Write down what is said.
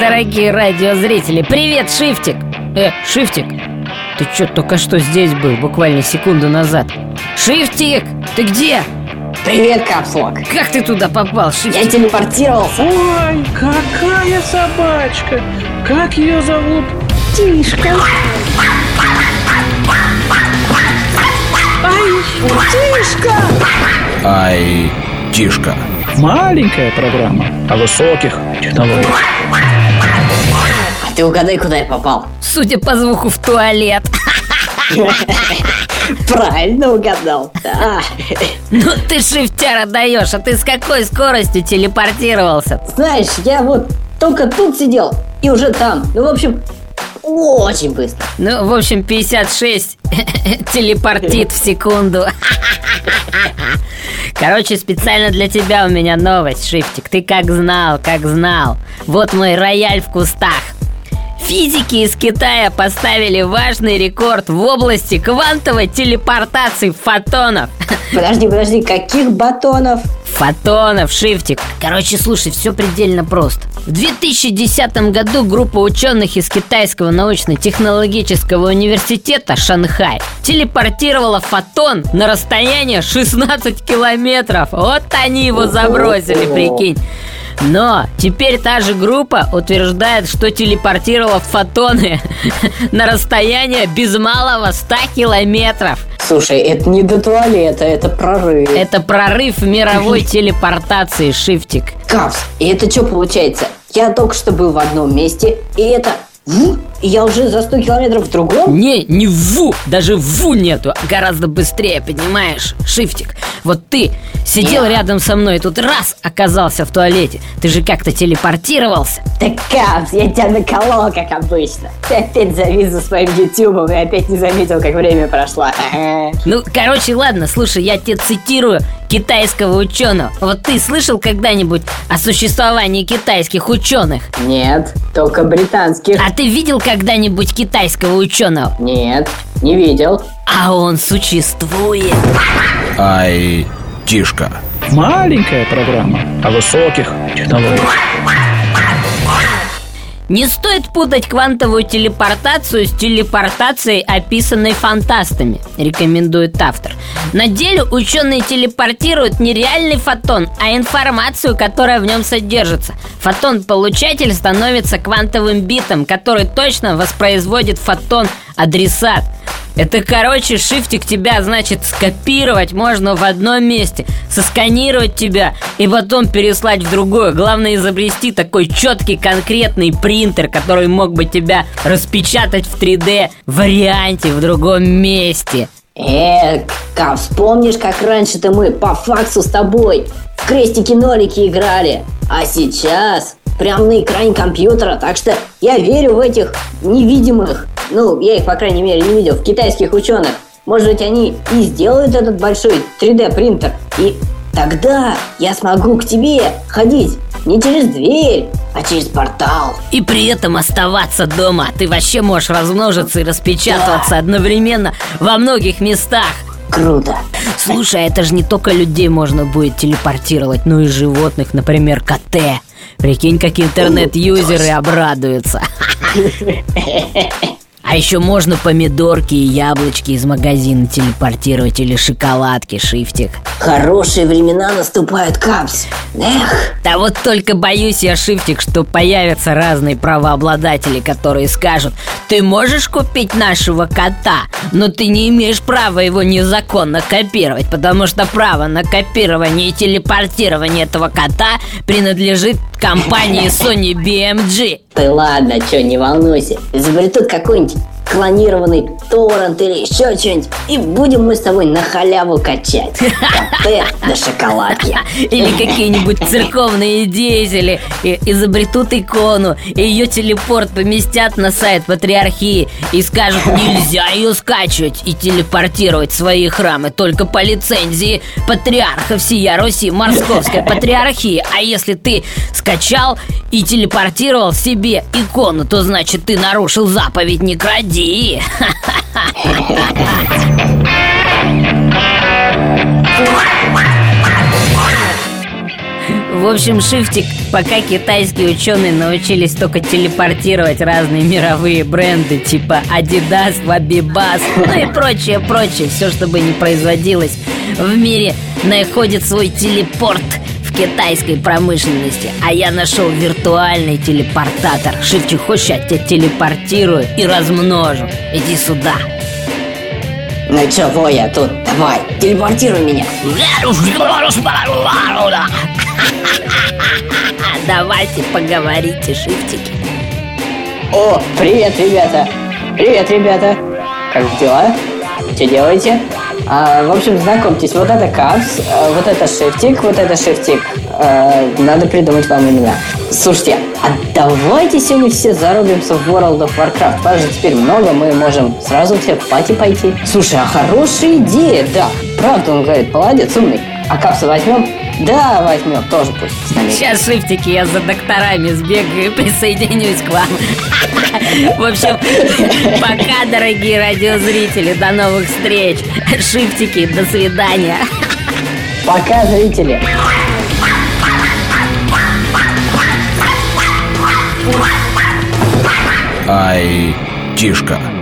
Дорогие радиозрители! Привет, Шифтик! Э, Шифтик, ты чё только что здесь был, буквально секунду назад? Шифтик, ты где? Привет, Капслок Как ты туда попал, Шифтик? Я телепортировался Ой, какая собачка! Как ее зовут? Тишка Ай, Тишка! Ай, Тишка. Маленькая программа о высоких технологиях. Ты угадай, куда я попал. Судя по звуку, в туалет. Правильно угадал. Да. Ну ты, Шифтяра, даешь, а ты с какой скоростью телепортировался? Знаешь, я вот только тут сидел И уже там. Ну, в общем, очень быстро. Ну, в общем, 56 телепортит в секунду. Короче, специально для тебя у меня новость, Шифтик. Ты как знал, как знал. Вот мой рояль в кустах Физики из Китая поставили важный рекорд в области квантовой телепортации фотонов. Подожди, подожди, каких батонов? Фотонов, шифтик. Короче, слушай, все предельно просто. В 2010 году группа ученых из Китайского научно-технологического университета Шанхай Телепортировала фотон на расстояние 16 километров. Вот они его забросили, прикинь но теперь та же группа утверждает, что телепортировала фотоны на расстояние без малого 100 километров. Слушай, это не до туалета, это прорыв Это прорыв мировой телепортации, Шифтик. Капс, и это что получается? Я только что был в одном месте, и это... И я уже за 100 километров в другом? Не, не ву, даже ву нету, гораздо быстрее, понимаешь, Шифтик. Вот ты сидел Я. рядом со мной, и тут раз оказался в туалете. Ты же как-то телепортировался. Так, Капс, я тебя наколол, как обычно Ты опять завис за своим ютубом и опять не заметил, как время прошло Ну, короче, ладно, слушай, я тебе цитирую китайского ученого. Вот ты слышал когда-нибудь о существовании китайских ученых? Нет, только британских А ты видел когда-нибудь китайского ученого? Нет, не видел А он существует. Ай, Тишка. Маленькая программа о высоких технологиях. Не стоит путать квантовую телепортацию с телепортацией, описанной фантастами, рекомендует автор. На деле ученые телепортируют не реальный фотон, а информацию, которая в нем содержится. Фотон-получатель становится квантовым битом, который точно воспроизводит фотон-адресат. Это, короче, шифтик тебя, значит, скопировать можно в одном месте, сосканировать тебя и потом переслать в другое. Главное изобрести такой четкий, конкретный принтер, который мог бы тебя распечатать в 3D варианте в другом месте. Э, Капс, помнишь, как раньше-то мы по факсу с тобой в крестики-нолики играли? А сейчас прям на экране компьютера, так что я верю в этих невидимых, ну, я их, по крайней мере, не видел, в китайских ученых. Может быть, они и сделают этот большой 3D принтер, и тогда я смогу к тебе ходить не через дверь, а через портал. И при этом оставаться дома. Ты вообще можешь размножиться и распечатываться одновременно во многих местах. Круто. Слушай, а это же не только людей можно будет телепортировать, но и животных, например, КТ. Прикинь, как интернет-юзеры обрадуются. А еще можно помидорки и яблочки из магазина телепортировать или шоколадки, шифтик. Хорошие времена наступают, Капс. Эх, Да вот только боюсь я, Шифтик, что появятся разные правообладатели, которые скажут Ты можешь купить нашего кота, но ты не имеешь права его незаконно копировать Потому что право на копирование и телепортирование этого кота принадлежит компании Sony BMG Ты ладно, чё, не волнуйся. Изобретут какой-нибудь клонированный торрент или еще что-нибудь, и будем мы с тобой на халяву качать. Коте до шоколадки. Или какие-нибудь церковные деятели и- изобретут икону И ее телепорт поместят на сайт патриархии И скажут, нельзя ее скачивать и телепортировать в свои храмы Только по лицензии патриарха всея Руси Московской патриархии А если ты скачал и телепортировал себе икону То значит ты нарушил заповедь «Не кради» В общем, Шифтик, пока китайские ученые научились только телепортировать разные мировые бренды типа Adidas, Wabibas, ну и прочее, прочее, все, чтобы не производилось в мире, находит свой телепорт китайской промышленности А я нашел виртуальный телепортатор. Шифтик, хочешь, я тебя телепортирую и размножу. Иди сюда. Ну чего я тут? Давай, телепортируй меня. Давайте поговорите, Шифтики. О, привет, ребята. Привет, ребята. Как дела? Что делаете? А, в общем, знакомьтесь, вот это Капс, а, вот это Шифтик, вот это Шифтик. А, надо придумать вам имена. Слушайте, а давайте сегодня все зарубимся в World of Warcraft. Вас же теперь много, мы можем сразу все в пати пойти. Слушай, а хорошая идея, да. Правда, он говорит, молодец, умный. А Капса возьмем? Да, возьмем, тоже пусть. Сейчас, Шифтики, я за докторами сбегаю и присоединюсь к вам В общем, пока, дорогие радиозрители, до новых встреч Шифтики, до свидания Пока, зрители. Ай, Тишка.